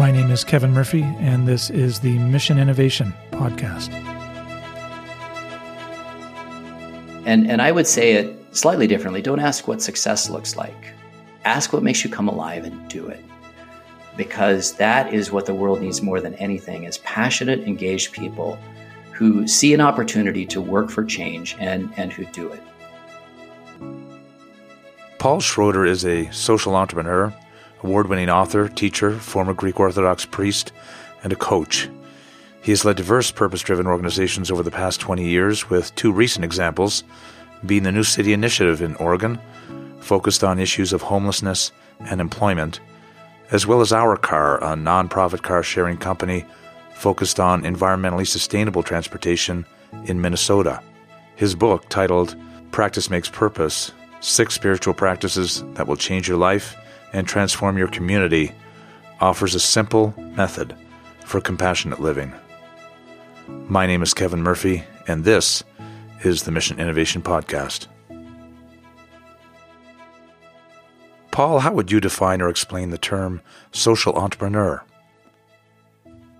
My name is Kevin Murphy, and this is the Mission Innovation Podcast. And, and I would say it slightly differently. Don't ask what success looks like. Ask what makes you come alive and do it. Because that is what the world needs more than anything is passionate, engaged people who see an opportunity to work for change and, and who do it. Paul Schroeder is a social entrepreneur award winning author, teacher, former Greek Orthodox priest, and a coach. He has led diverse purpose driven organizations over the past 20 years, with two recent examples being the New City Initiative in Oregon, focused on issues of homelessness and employment, as well as HOURCAR, a nonprofit car sharing company focused on environmentally sustainable transportation in Minnesota. His book, titled Practice Makes Purpose Six Spiritual Practices That Will Change Your Life and transform your community offers a simple method for compassionate living. My name is Kevin Murphy, and this is the Mission Innovation Podcast. Paul, how would you define or explain the term social entrepreneur?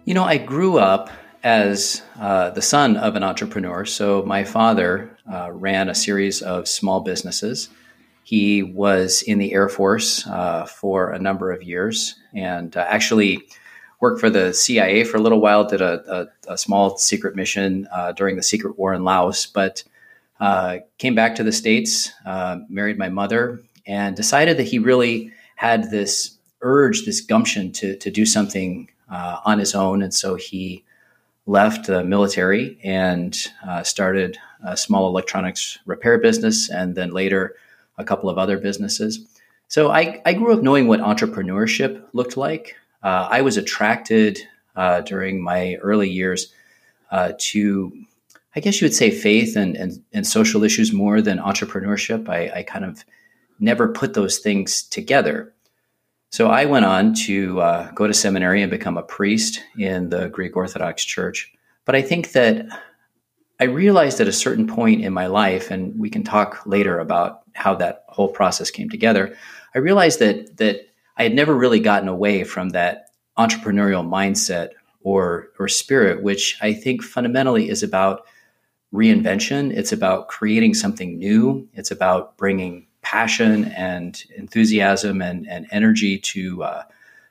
You know, I grew up as uh, the son of an entrepreneur. So my father uh, ran a series of small businesses. He was in the Air Force uh, for a number of years and uh, actually worked for the CIA for a little while, did a, a, a small secret mission uh, during the secret war in Laos, but uh, came back to the States, uh, married my mother, and decided that he really had this urge, this gumption to, to do something uh, on his own. And so he left the military and started a small electronics repair business and then later a couple of other businesses. So I, I grew up knowing what entrepreneurship looked like. Uh, I was attracted uh, during my early years uh, to, I guess you would say, faith and, and, and social issues more than entrepreneurship. I, I, kind of never put those things together. So I went on to uh, go to seminary and become a priest in the Greek Orthodox Church. But I think that I realized at a certain point in my life, and we can talk later about how that whole process came together. I realized that that I had never really gotten away from that entrepreneurial mindset or or spirit, which I think fundamentally is about reinvention. It's about creating something new. It's about bringing passion and enthusiasm and, and energy to uh,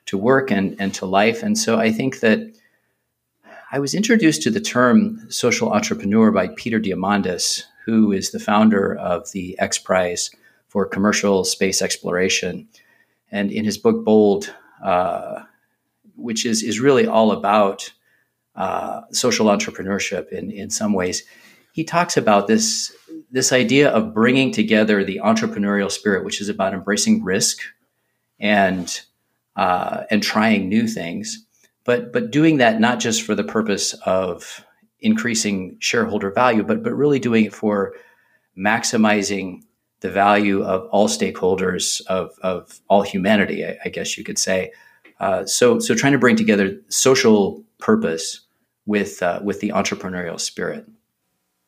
to work and, and to life. And so I think that I was introduced to the term social entrepreneur by Peter Diamandis, who is the founder of the X Prize for commercial space exploration. And in his book Bold, uh, which is, is really all about uh, social entrepreneurship in, in some ways, he talks about this, this idea of bringing together the entrepreneurial spirit, which is about embracing risk and, uh, and trying new things but but doing that not just for the purpose of increasing shareholder value, but but really doing it for maximizing the value of all stakeholders of of all humanity. I, I guess you could say. Uh, so so trying to bring together social purpose with uh, with the entrepreneurial spirit.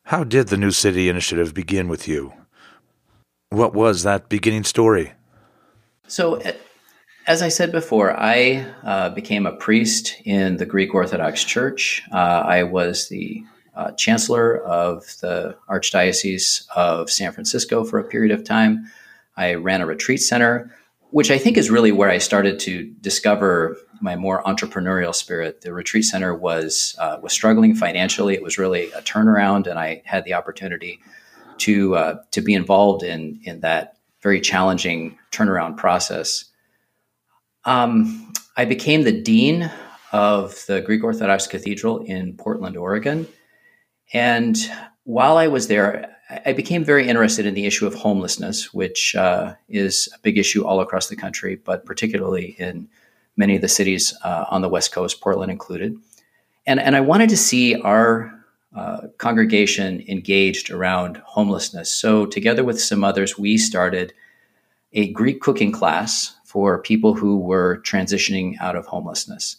How did the New City Initiative begin with you? What was that beginning story? So as I said before, I uh, became a priest in the Greek Orthodox Church. Uh, I was the uh, chancellor of the Archdiocese of San Francisco for a period of time. I ran a retreat center, which I think is really where I started to discover my more entrepreneurial spirit. The retreat center was uh, was struggling financially; it was really a turnaround, and I had the opportunity to uh, to be involved in in that very challenging turnaround process. Um, I became the dean of the Greek Orthodox Cathedral in Portland, Oregon. And while I was there, I became very interested in the issue of homelessness, which uh, is a big issue all across the country, but particularly in many of the cities uh, on the West Coast, Portland included. And, and I wanted to see our uh, congregation engaged around homelessness. So, together with some others, we started a Greek cooking class for people who were transitioning out of homelessness.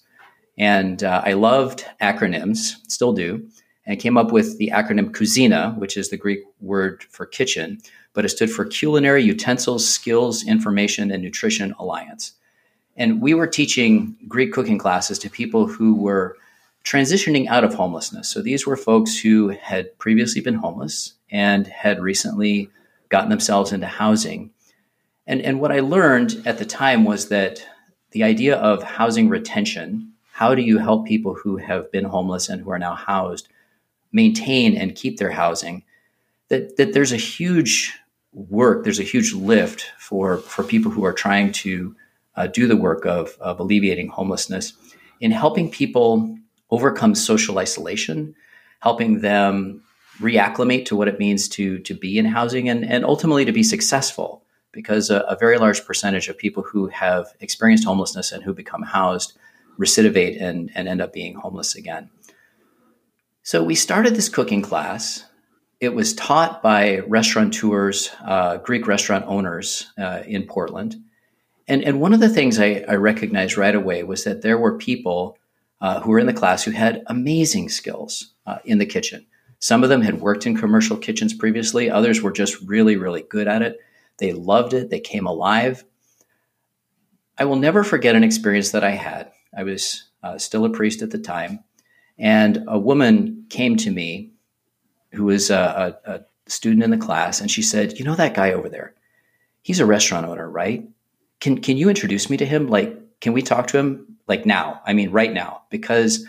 And uh, I loved acronyms, still do, and came up with the acronym CUSINA, which is the Greek word for kitchen, but it stood for Culinary Utensils, Skills, Information, and Nutrition Alliance. And we were teaching Greek cooking classes to people who were transitioning out of homelessness. So these were folks who had previously been homeless and had recently gotten themselves into housing. And, and what I learned at the time was that the idea of housing retention how do you help people who have been homeless and who are now housed maintain and keep their housing? That, that there's a huge work, there's a huge lift for, for people who are trying to uh, do the work of, of alleviating homelessness in helping people overcome social isolation, helping them reacclimate to what it means to, to be in housing and, and ultimately to be successful. Because a, a very large percentage of people who have experienced homelessness and who become housed recidivate and, and end up being homeless again. So we started this cooking class. It was taught by restaurateurs, uh, Greek restaurant owners uh, in Portland. And, and one of the things I, I, recognized right away was that there were people uh, who were in the class who had amazing skills uh, in the kitchen. Some of them had worked in commercial kitchens previously, others were just really, really good at it. They loved it, they came alive. I will never forget an experience that I had. I was uh, still a priest at the time, and a woman came to me who was a, a, a student in the class, and she said, "You know that guy over there? He's a restaurant owner, right? Can can you introduce me to him? Like, can we talk to him like now? I mean, right now, because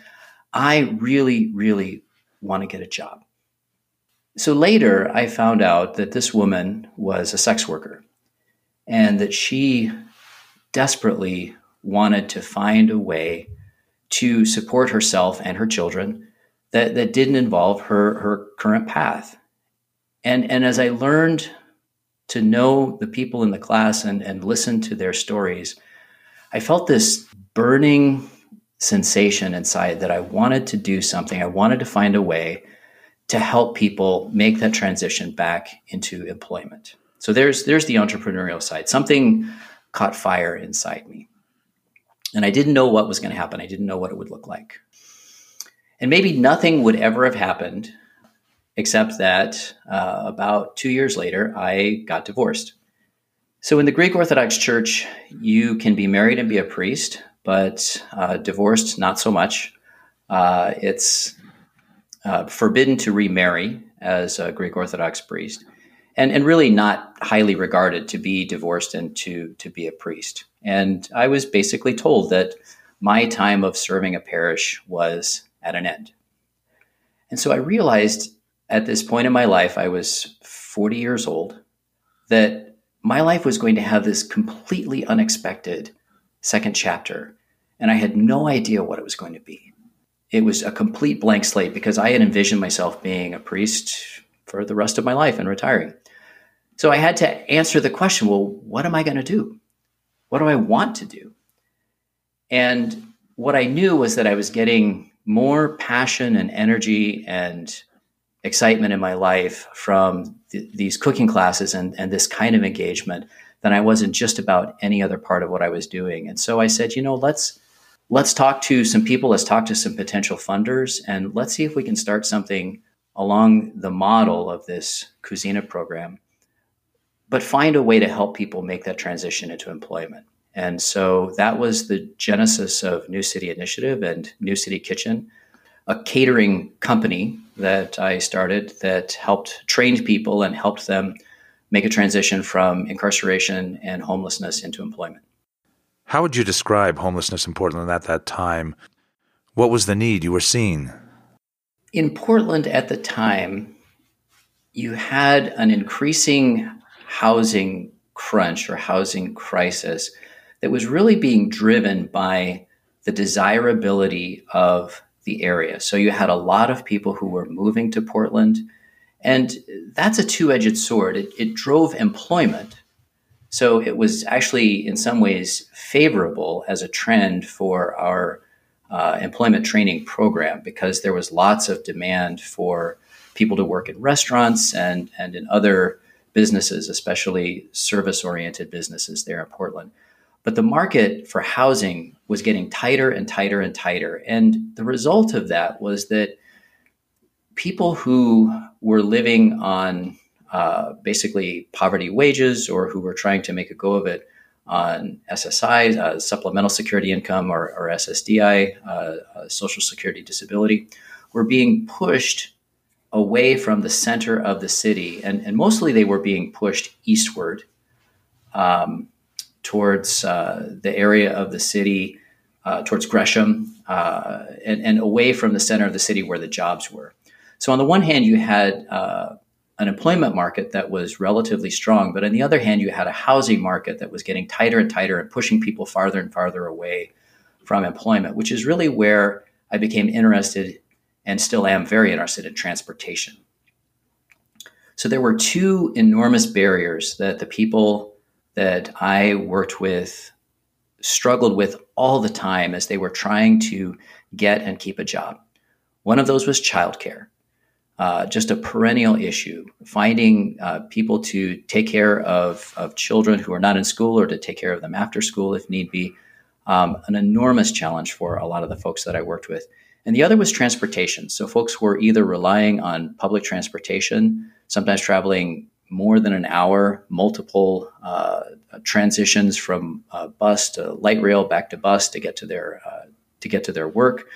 I really, really want to get a job." So later, I found out that this woman was a sex worker and that she desperately wanted to find a way to support herself and her children that, that didn't involve her, her current path. And, and as I learned to know the people in the class and, and listen to their stories, I felt this burning sensation inside that I wanted to do something. I wanted to find a way to help people make that transition back into employment. So there's there's the entrepreneurial side. Something caught fire inside me. And I didn't know what was going to happen. I didn't know what it would look like. And maybe nothing would ever have happened except that uh, about two years later, I got divorced. So, in the Greek Orthodox Church, you can be married and be a priest, but uh, divorced, not so much. Uh, it's uh, forbidden to remarry as a Greek Orthodox priest and, and really not highly regarded to be divorced and to, to be a priest. And I was basically told that my time of serving a parish was at an end. And so I realized at this point in my life, I was 40 years old, that my life was going to have this completely unexpected second chapter. And I had no idea what it was going to be. It was a complete blank slate because I had envisioned myself being a priest for the rest of my life and retiring. So I had to answer the question well, what am I going to do? What do I want to do? And what I knew was that I was getting more passion and energy and excitement in my life from th- these cooking classes and, and this kind of engagement than I was in just about any other part of what I was doing. And so I said, you know, let's let's talk to some people, let's talk to some potential funders, and let's see if we can start something along the model of this CUSINA program but find a way to help people make that transition into employment. And so that was the genesis of New City Initiative and New City Kitchen, a catering company that I started that helped train people and helped them make a transition from incarceration and homelessness into employment. How would you describe homelessness in Portland at that time? What was the need you were seeing? In Portland at the time, you had an increasing housing crunch or housing crisis that was really being driven by the desirability of the area. So you had a lot of people who were moving to Portland, and that's a two edged sword. It, it, drove employment. So it was actually, in some ways, favorable as a trend for our uh, employment training program because there was lots of demand for people to work in restaurants and, and in other businesses, especially service oriented businesses there in Portland. But the market for housing was getting tighter and tighter and tighter. And the result of that was that people who were living on uh, basically poverty wages or who were trying to make a go of it on SSI, uh, supplemental security income, or, or SSDI, uh, uh, Social Security Disability, were being pushed away from the center of the city, and, and mostly they were being pushed eastward um, towards uh, the area of the city, towards Gresham, and, and, away from the center of the city where the jobs were. So, on the one hand, you had an employment market that was relatively strong, but on the other hand, you had a housing market that was getting tighter and tighter and pushing people farther and farther away from employment, which is really where I became interested and still am very interested in transportation. So there were two enormous barriers that the people that I worked with struggled with all the time as they were trying to get and keep a job. One of those was childcare uh, just a perennial issue. Finding uh, people to take care of, of children who are not in school or to take care of them after school if need be, um, an enormous challenge for a lot of the folks that I worked with. And the other was transportation. So folks were either relying on public transportation, sometimes traveling more than an hour, multiple uh, transitions from bus to light rail back to bus to get to their uh, to get to their work.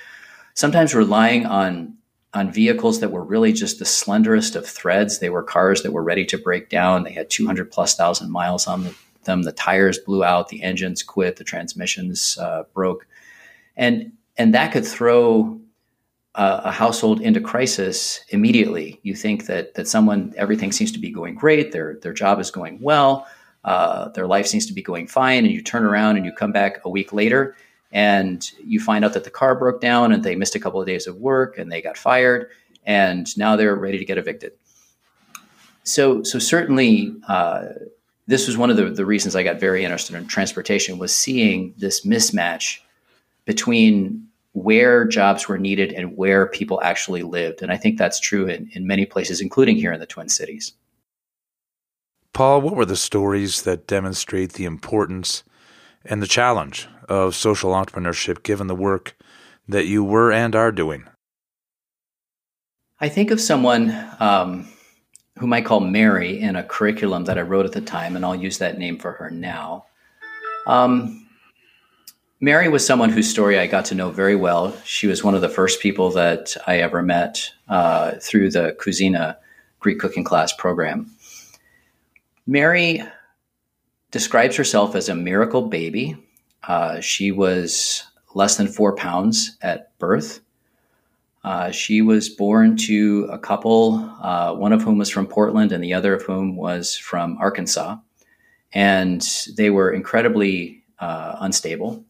Sometimes relying on on vehicles that were really just the slenderest of threads. They were cars that were ready to break down. They had 200 plus thousand miles on them. The tires blew out, the engines quit, the transmissions uh, broke, and and that could throw a, a household into crisis immediately. You think that that someone everything seems to be going great, their their job is going well, uh, their life seems to be going fine, and you turn around and you come back a week later and you find out that the car broke down and they missed a couple of days of work and they got fired and now they're ready to get evicted. So so certainly uh, this was one of the, the reasons i got very interested in transportation was seeing this mismatch between where jobs were needed and where people actually lived. And i think that's true in, in many places including here in the twin cities. Paul what were the stories that demonstrate the importance and the challenge of social entrepreneurship given the work that you were and are doing? I think of someone um, whom I call Mary in a curriculum that I wrote at the time, and I'll use that name for her now. Um, Mary was someone whose story I got to know very well. She was one of the first people that I ever met uh, through the CUSINA Greek cooking class program. Mary describes herself as a miracle baby. Uh, she was less than four pounds at birth. Uh, she was born to a couple, uh, one of whom was from Portland and the other of whom was from Arkansas. And they were incredibly uh, unstable.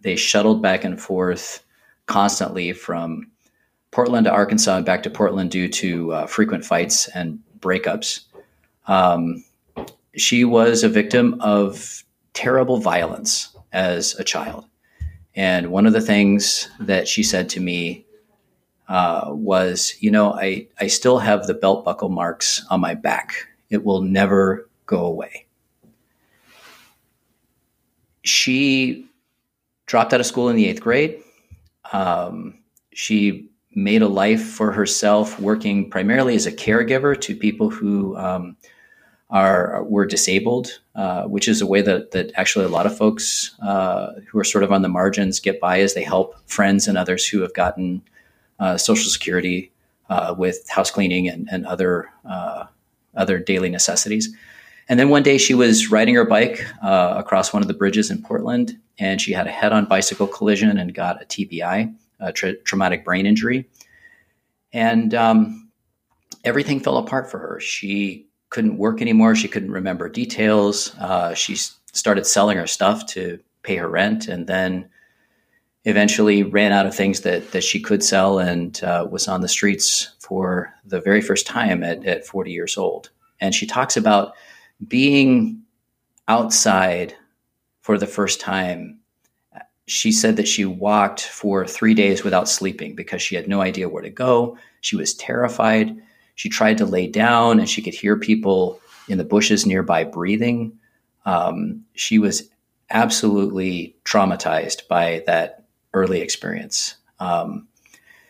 They shuttled back and forth constantly from Portland to Arkansas and back to Portland due to uh, frequent fights and breakups. Um, she was a victim of terrible violence as a child. And one of the things that she said to me uh, was, You know, I, I still have the belt buckle marks on my back. It will never go away. She dropped out of school in the eighth grade. Um, she made a life for herself working primarily as a caregiver to people who um, are were disabled, uh, which is a way that that actually a lot of folks uh, who are sort of on the margins get by as they help friends and others who have gotten uh, Social Security uh, with house cleaning and, and other uh, other daily necessities. And then one day she was riding her bike uh, across one of the bridges in Portland, and she had a head-on bicycle collision and got a TBI, a tra- traumatic brain injury, and um, everything fell apart for her. She couldn't work anymore. She couldn't remember details. Uh, she started selling her stuff to pay her rent, and then eventually ran out of things that that she could sell, and uh, was on the streets for the very first time at, at 40 years old. And she talks about being outside for the first time. She said that she walked for three days without sleeping because she had no idea where to go. She was terrified. She tried to lay down and she could hear people in the bushes nearby breathing. Um, she was absolutely traumatized by that early experience. Um,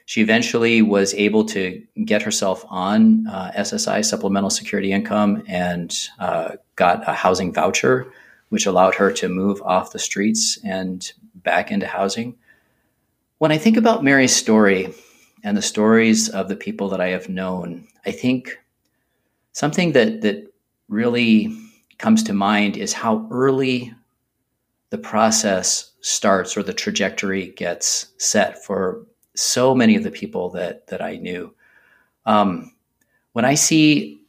she eventually was able to get herself on uh, SSI, supplemental security income, and uh, got a housing voucher, which allowed her to move off the streets and back into housing. When I think about Mary's story and the stories of the people that I have known, I think something that, that really comes to mind is how early the process starts or the trajectory gets set for so many of the people that that I knew. Um, when I see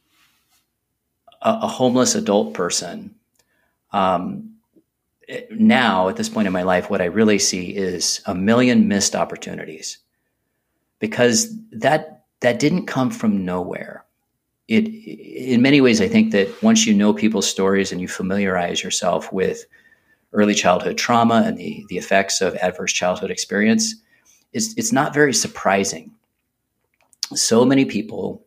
a, a homeless adult person um, now, at this point in my life, what I really see is a million missed opportunities because that that didn't come from nowhere. It, in many ways, I think that once you know people's stories and you familiarize yourself with early childhood trauma and the, the effects of adverse childhood experience, it's, it's not very surprising. So many people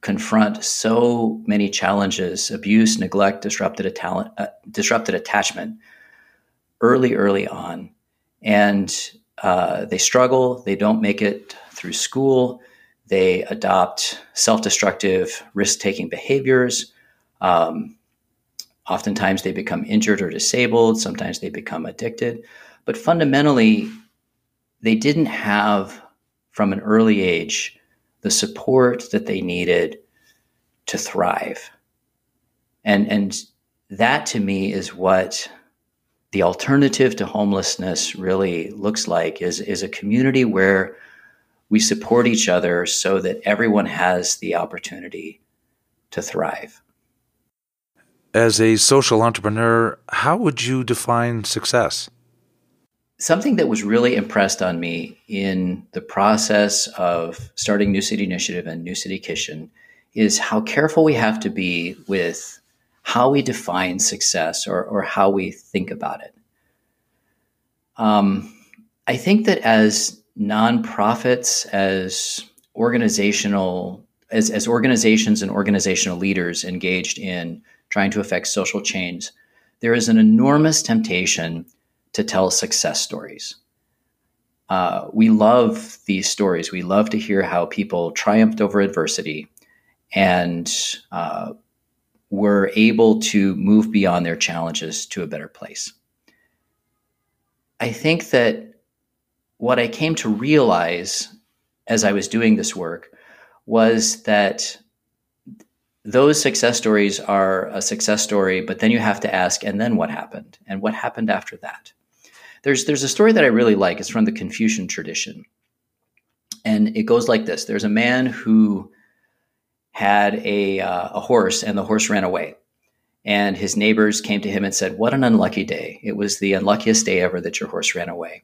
confront so many challenges abuse, neglect, disrupted, talent, uh, disrupted attachment early, early on. And uh, they struggle, they don't make it through school, they adopt self destructive, risk taking behaviors. Um, oftentimes they become injured or disabled, sometimes they become addicted. But fundamentally, they didn't have, from an early age, the support that they needed to thrive. And, and that to me is what the alternative to homelessness really looks like is, is a community where we support each other so that everyone has the opportunity to thrive. As a social entrepreneur, how would you define success? something that was really impressed on me in the process of starting New City Initiative and New City Kitchen is how careful we have to be with how we define success or, or how we think about it. Um, I think that as nonprofits, as organizational, as, as organizations and organizational leaders engaged in trying to affect social change, there is an enormous temptation to tell success stories. Uh, we love these stories. We love to hear how people triumphed over adversity and uh, were able to move beyond their challenges to a better place. I think that what I came to realize as I was doing this work was that those success stories are a success story, but then you have to ask, and then what happened? And what happened after that? There's there's a story that I really like. It's from the Confucian tradition, and it goes like this: There's a man who had a uh, a horse, and the horse ran away. And his neighbors came to him and said, "What an unlucky day! It was the unluckiest day ever that your horse ran away."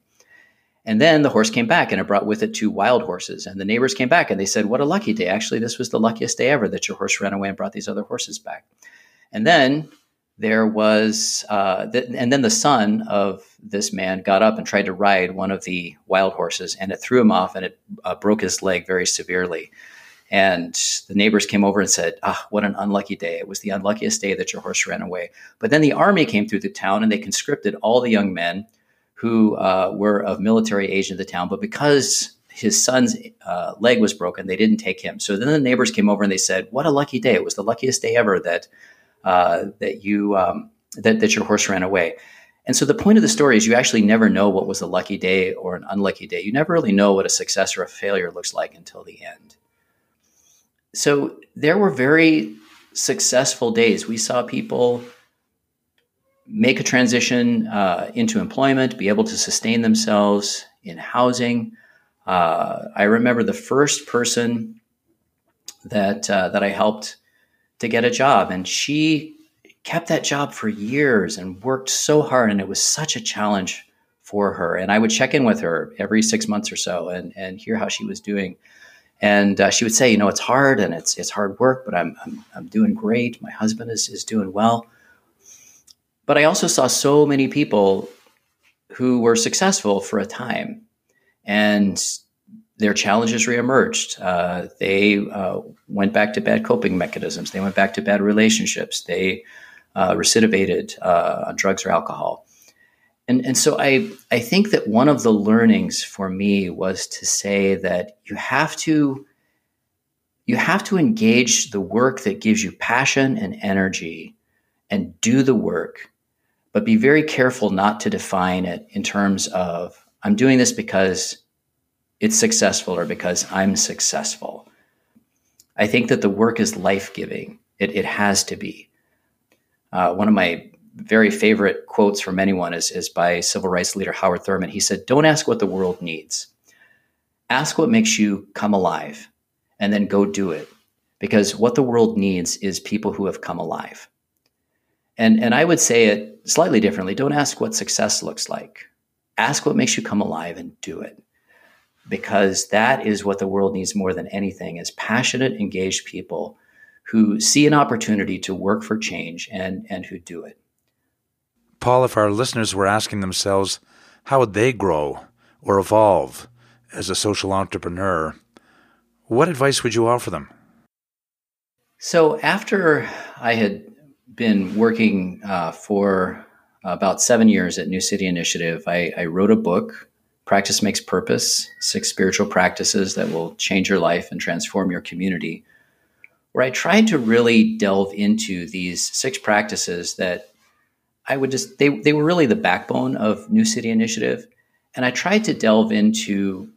And then the horse came back and it brought with it two wild horses. And the neighbors came back and they said, What a lucky day. Actually, this was the luckiest day ever that your horse ran away and brought these other horses back. And then there was, uh, and then the son of this man got up and tried to ride one of the wild horses, and it threw him off and it uh, broke his leg very severely. And the neighbors came over and said, Ah, what an unlucky day. It was the unluckiest day that your horse ran away. But then the army came through the town and they conscripted all the young men who uh, were of military age in the town. But because his son's uh, leg was broken, they didn't take him. So then the neighbors came over and they said, What a lucky day. It was the luckiest day ever that uh, that you um, that that your horse ran away. And so the point of the story is you actually never know what was a lucky day or an unlucky day. You never really know what a success or a failure looks like until the end. So there were very successful days. We saw people make a transition uh, into employment, be able to sustain themselves in housing. Uh, I remember the first person that uh, that I helped to get a job. And she kept that job for years and worked so hard. And it was such a challenge for her. And I would check in with her every six months or so and, and hear how she was doing. And uh, she would say, you know, it's hard and it's, it's hard work, but I'm, I'm, I'm doing great. My husband is, is doing well. But I also saw so many people who were successful for a time and their challenges reemerged. Uh, they uh, went back to bad coping mechanisms. They went back to bad relationships. They uh, recidivated uh, on drugs or alcohol. And, and so I, I think that one of the learnings for me was to say that you have to you have to engage the work that gives you passion and energy and do the work but be very careful not to define it in terms of, I'm doing this because it's successful or because I'm successful. I think that the work is life giving. It, it has to be. Uh, one of my very favorite quotes from anyone is, is by civil rights leader Howard Thurman. He said, Don't ask what the world needs. Ask what makes you come alive and then go do it. Because what the world needs is people who have come alive. And, and I would say it slightly differently. Don't ask what success looks like. Ask what makes you come alive and do it. Because that is what the world needs more than anything is passionate, engaged people who see an opportunity to work for change and, and who do it. Paul, if our listeners were asking themselves, how would they grow or evolve as a social entrepreneur, what advice would you offer them? So, after I had been working uh, for about seven years at New City Initiative, I, I wrote a book, Practice Makes Purpose Six Spiritual Practices That Will Change Your Life and Transform Your Community, where I tried to really delve into these six practices that I would just they they were really the backbone of New City Initiative, and I tried to delve into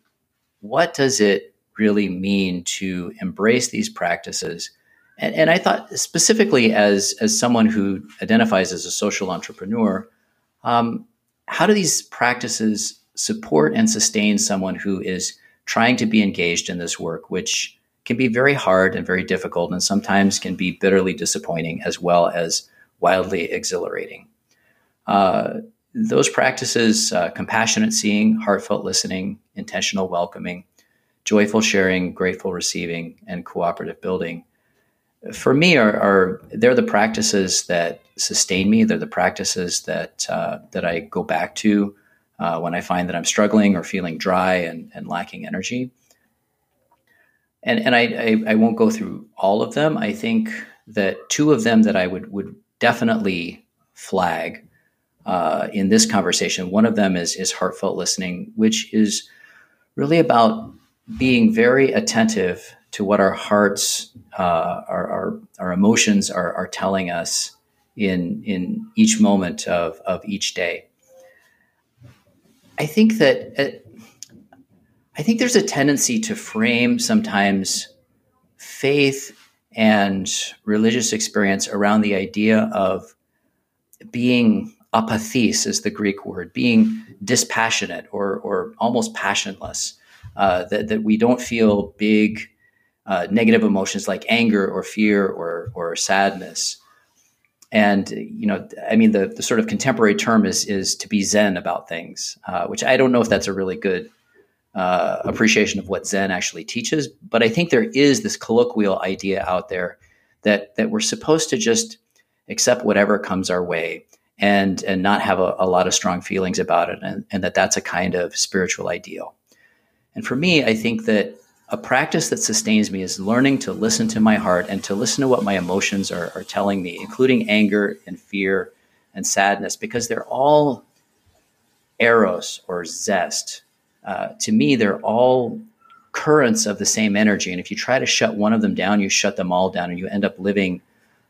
what does it really mean to embrace these practices, and, and I thought specifically as as someone who identifies as a social entrepreneur, um, how do these practices support and sustain someone who is trying to be engaged in this work, which can be very hard and very difficult, and sometimes can be bitterly disappointing as well as wildly exhilarating. Uh, those practices uh, compassionate seeing, heartfelt listening, intentional welcoming, joyful sharing, grateful receiving, and cooperative building for me are, are they're the practices that sustain me. They're the practices that uh, that I go back to uh, when I find that I'm struggling or feeling dry and, and lacking energy. And and I, I, I won't go through all of them. I think that two of them that I would would definitely flag uh, in this conversation. One of them is is heartfelt listening, which is really about being very attentive to what our hearts, uh, our, our, our emotions are, are telling us in in each moment of of each day. I think that uh, I think there's a tendency to frame sometimes faith and religious experience around the idea of being apathis is the Greek word, being dispassionate or, or almost passionless, uh, that, that we don't feel big uh, negative emotions like anger or fear or, or sadness. And, you know, I mean, the, the sort of contemporary term is, is to be Zen about things, uh, which I don't know if that's a really good uh, appreciation of what Zen actually teaches. But I think there is this colloquial idea out there that, that we're supposed to just accept whatever comes our way and and not have a, a lot of strong feelings about it and, and that that's a kind of spiritual ideal and for me i think that a practice that sustains me is learning to listen to my heart and to listen to what my emotions are, are telling me including anger and fear and sadness because they're all eros or zest. Uh, to me they're all currents of the same energy. And if you try to shut one of them down you shut them all down and you end up living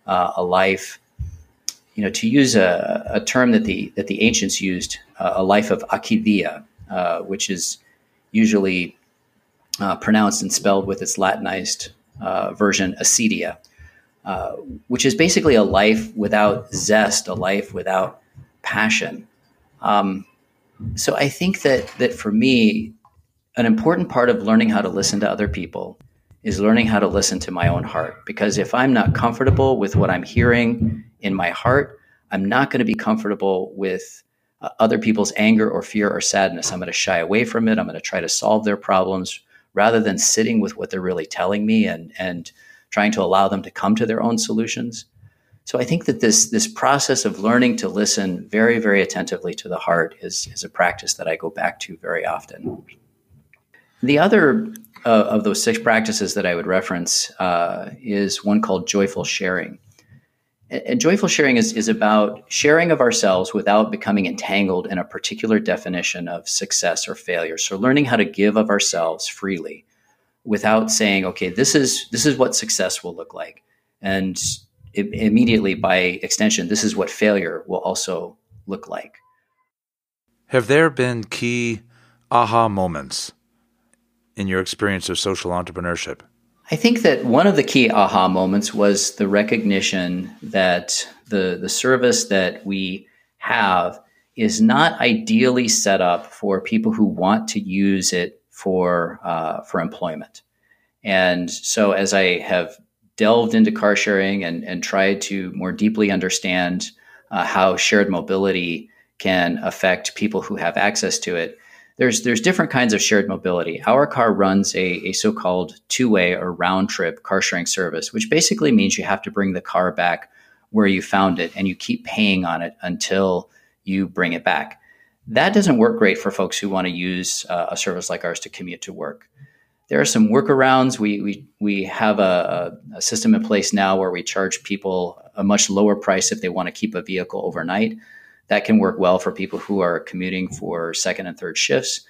uh, a life you know, to use a, a term that the that the ancients used, uh, a life of akidia, uh, which is usually uh, pronounced and spelled with its Latinized uh, version, acedia, uh, which is basically a life without zest, a life without passion. Um, so I think that that for me, an important part of learning how to listen to other people is learning how to listen to my own heart. Because if I'm not comfortable with what I'm hearing in my heart, I'm not going to be comfortable with uh, other people's anger or fear or sadness. I'm going to shy away from it. I'm going to try to solve their problems rather than sitting with what they're really telling me and, and trying to allow them to come to their own solutions. So I think that this, this process of learning to listen very, very attentively to the heart is, is a practice that I go back to very often. The other uh, of those six practices that I would reference uh, is one called joyful sharing. And joyful sharing is, is about sharing of ourselves without becoming entangled in a particular definition of success or failure. So learning how to give of ourselves freely without saying, okay, this is this is what success will look like. And it, immediately by extension, this is what failure will also look like. Have there been key aha moments in your experience of social entrepreneurship? I think that one of the key aha moments was the recognition that the, the service that we have is not ideally set up for people who want to use it for uh, for employment. And so, as I have delved into car sharing and, and tried to more deeply understand uh, how shared mobility can affect people who have access to it, there's there's different kinds of shared mobility. HOURCAR runs a, a so-called two-way or round trip car sharing service, which basically means you have to bring the car back where you found it and you keep paying on it until you bring it back. That doesn't work great for folks who want to use uh, a service like ours to commute to work. There are some workarounds. We we we have a, a system in place now where we charge people a much lower price if they want to keep a vehicle overnight that can work well for people who are commuting for second and third shifts.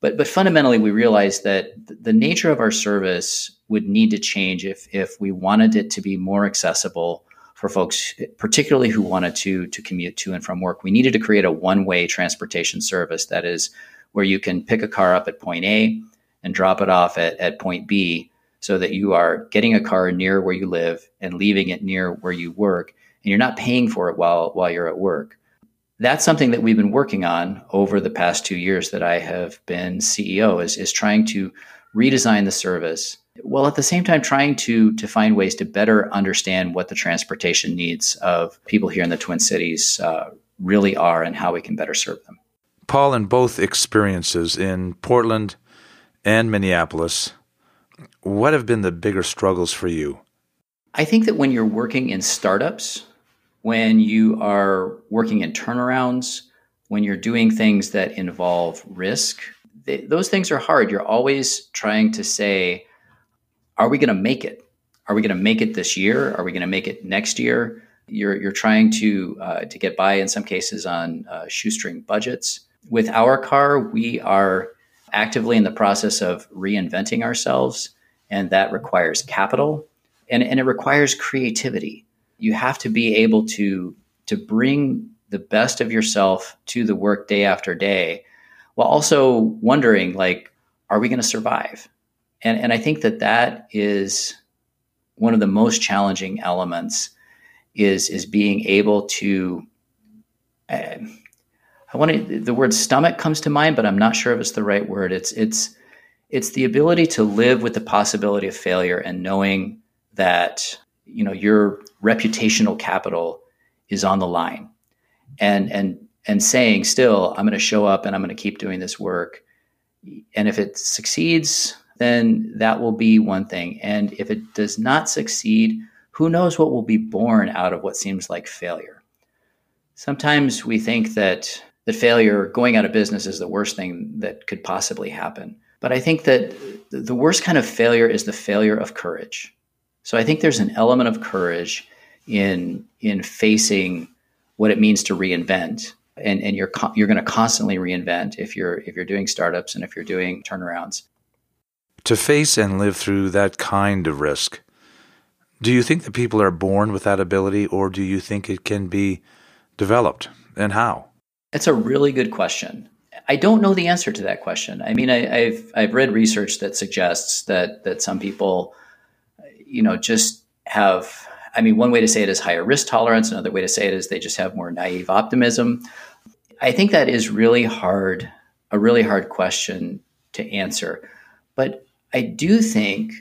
But, but fundamentally, we realized that the nature of our service would need to change if, if we wanted it to be more accessible for folks, particularly who wanted to, to commute to and from work. We needed to create a one way transportation service that is where you can pick a car up at point A and drop it off at, at point B so that you are getting a car near where you live and leaving it near where you work. And you're not paying for it while, while you're at work that's something that we've been working on over the past two years that I have been CEO is, is trying to redesign the service while at the same time trying to to find ways to better understand what the transportation needs of people here in the Twin Cities uh, really are and how we can better serve them. Paul, in both experiences in Portland and Minneapolis, what have been the bigger struggles for you? I think that when you're working in startups, when you are working in turnarounds, when you're doing things that involve risk, those things are hard. You're always trying to say, are we going to make it? Are we going to make it this year? Are we going to make it next year? You're, you're trying to, uh, to get by in some cases on uh, shoestring budgets. With HOURCAR, we are actively in the process of reinventing ourselves, and that requires capital and, and it requires creativity you have to be able to to bring the best of yourself to the work day after day while also wondering like are we going to survive? And and i think that that is one of the most challenging elements is is being able to uh, i want to the word stomach comes to mind but i'm not sure if it's the right word. It's it's it's the ability to live with the possibility of failure and knowing that you know your reputational capital is on the line. And and and saying still i'm going to show up and i'm going to keep doing this work. And if it succeeds then that will be one thing. And if it does not succeed who knows what will be born out of what seems like failure. Sometimes we think that that failure going out of business is the worst thing that could possibly happen. But i think that the worst kind of failure is the failure of courage so I think there's an element of courage in in facing what it means to reinvent. And, and you're you're going to constantly reinvent if you're if you're doing startups and if you're doing turnarounds. To face and live through that kind of risk, do you think that people are born with that ability, or do you think it can be developed, and how? It's a really good question. I don't know the answer to that question. I mean, I, have I've read research that suggests that that some people you know, just have, I mean, one way to say it is higher risk tolerance. Another way to say it is they just have more naive optimism. I think that is really hard, a really hard question to answer. But I do think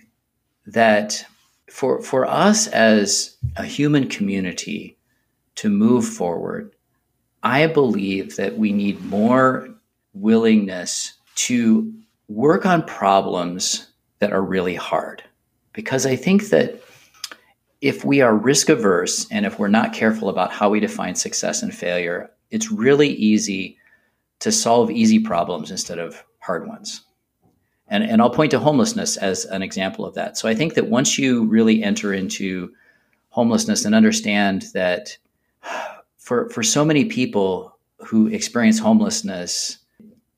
that for, for us as a human community to move forward, I believe that we need more willingness to work on problems that are really hard because I think that if we are risk averse and if we're not careful about how we define success and failure, it's really easy to solve easy problems instead of hard ones. And, and I'll point to homelessness as an example of that. So I think that once you really enter into homelessness and understand that for, for so many people who experience homelessness,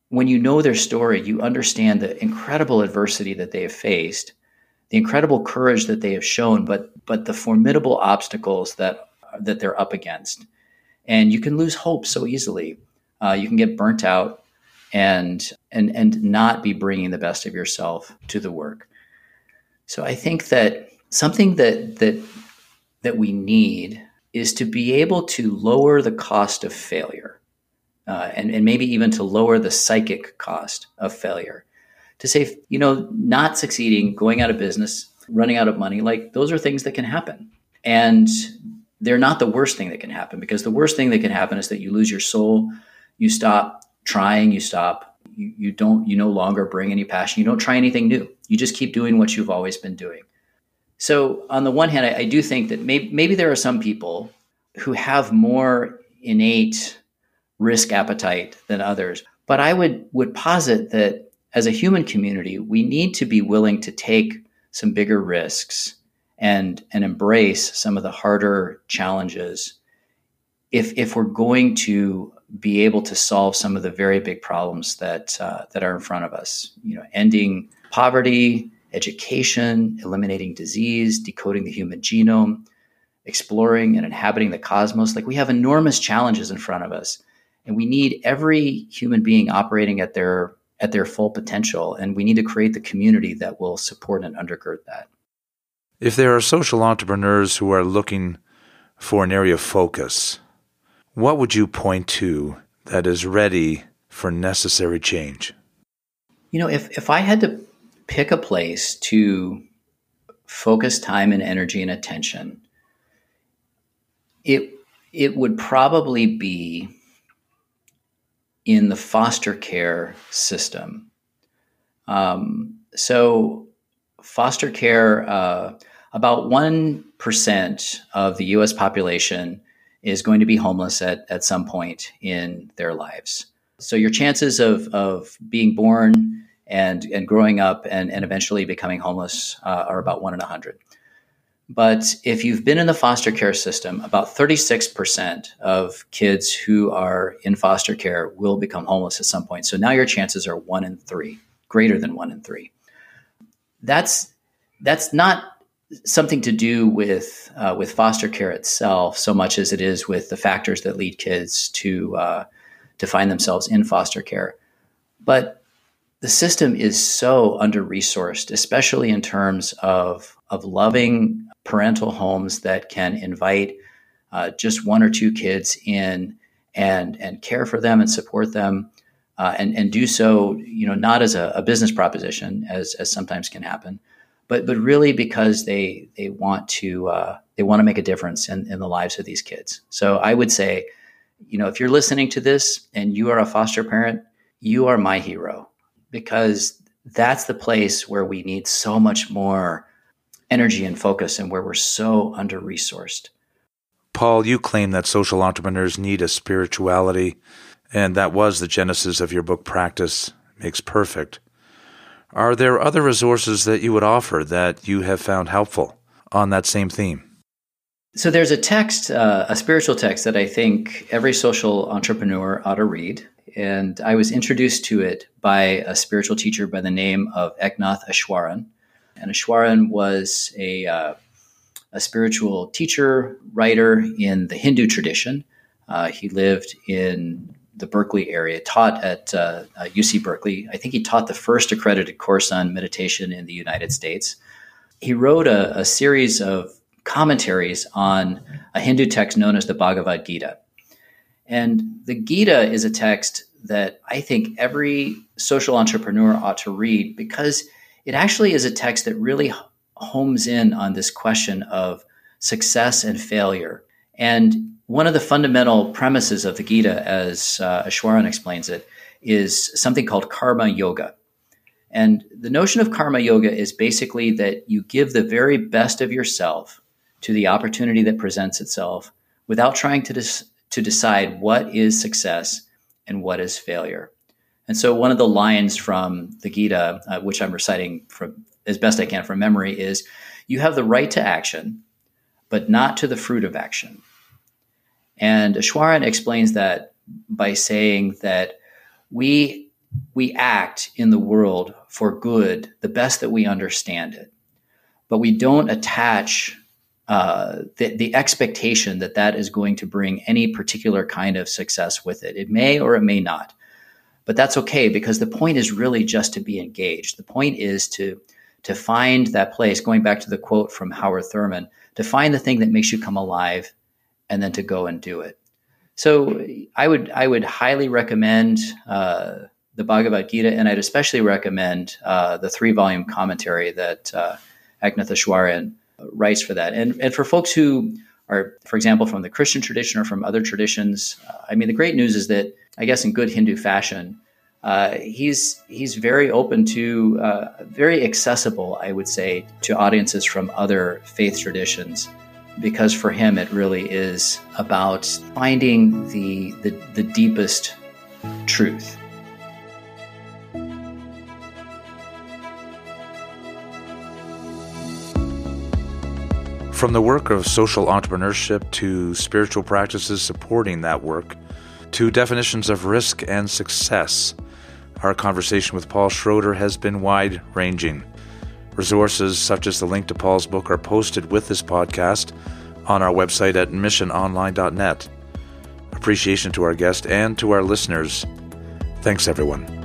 when you know their story, you understand the incredible adversity that they have faced the incredible courage that they have shown, but but the formidable obstacles that that they're up against. and you can lose hope so easily. Uh, you can get burnt out and and and not be bringing the best of yourself to the work. So I think that something that that that we need is to be able to lower the cost of failure, uh, and and maybe even to lower the psychic cost of failure. To say, you know, not succeeding, going out of business, running out of money, like those are things that can happen, and they're not the worst thing that can happen because the worst thing that can happen is that you lose your soul, you stop trying, you stop, you, you don't, you no longer bring any passion, you don't try anything new. You just keep doing what you've always been doing. So, on the one hand, I, I do think that maybe, maybe there are some people who have more innate risk appetite than others. But I would, would posit that as a human community, we need to be willing to take some bigger risks and, and embrace some of the harder challenges if, if we're going to be able to solve some of the very big problems that uh, that are in front of us. You know, ending poverty, education, eliminating disease, decoding the human genome, exploring and inhabiting the cosmos. Like we have enormous challenges in front of us, and we need every human being operating at their at their full potential, and we need to create the community that will support and undergird that. If there are social entrepreneurs who are looking for an area of focus, what would you point to that is ready for necessary change? You know, if, if I had to pick a place to focus time and energy and attention, it it would probably be in the foster care system. Um, so, foster care, uh, about 1% of the US population is going to be homeless at, at some point in their lives. So your chances of, of being born and, and growing up and, and eventually becoming homeless uh, are about one in a hundred. But if you've been in the foster care system, about 36% of kids who are in foster care will become homeless at some point. So now your chances are one in three, greater than one in three. That's that's not something to do with uh, with foster care itself so much as it is with the factors that lead kids to uh, to find themselves in foster care. But the system is so under resourced, especially in terms of of loving parental homes that can invite uh, just one or two kids in and and care for them and support them. Uh, and, and do so, you know, not as a, a business proposition, as, as sometimes can happen, but but really because they they want to uh, they want to make a difference in, in the lives of these kids. So I would say, you know, if you're listening to this and you are a foster parent, you are my hero because that's the place where we need so much more energy and focus and where we're so under resourced. Paul, you claim that social entrepreneurs need a spirituality, and that was the genesis of your book Practice Makes Perfect. Are there other resources that you would offer that you have found helpful on that same theme? So there's a text, uh, a spiritual text that I think every social entrepreneur ought to read. And I was introduced to it by a spiritual teacher by the name of Eknath Easwaran. And Easwaran was a, uh, a spiritual teacher, writer in the Hindu tradition. Uh, he lived in the Berkeley area, taught at uh, UC Berkeley. I think he taught the first accredited course on meditation in the United States. He wrote a, a series of commentaries on a Hindu text known as the Bhagavad Gita. And the Gita is a text that I think every social entrepreneur ought to read because it actually is a text that really homes in on this question of success and failure. And one of the fundamental premises of the Gita, as uh, Easwaran explains it, is something called karma yoga. And the notion of karma yoga is basically that you give the very best of yourself to the opportunity that presents itself without trying to, dis- to decide what is success and what is failure. And so, one of the lines from the Gita, uh, which I'm reciting from as best I can from memory, is You have the right to action, but not to the fruit of action. And Easwaran explains that by saying that we we act in the world for good the best that we understand it, but we don't attach uh, the, the expectation that that is going to bring any particular kind of success with it. It may or it may not, but that's okay because the point is really just to be engaged. The point is to to find that place. Going back to the quote from Howard Thurman, to find the thing that makes you come alive, and then to go and do it. So I would I would highly recommend uh, the Bhagavad Gita, and I'd especially recommend uh, the three volume commentary that uh, Eknath Easwaran writes for that. And, and for folks who are, for example, from the Christian tradition or from other traditions, uh, I mean, the great news is that, I guess, in good Hindu fashion, uh, he's he's very open to, uh, very accessible, I would say, to audiences from other faith traditions, because for him it really is about finding the the, the deepest truth. From the work of social entrepreneurship to spiritual practices supporting that work, to definitions of risk and success, our conversation with Paul Schroeder has been wide ranging. Resources such as the link to Paul's book are posted with this podcast on our website at missiononline.net. Appreciation to our guest and to our listeners. Thanks, everyone.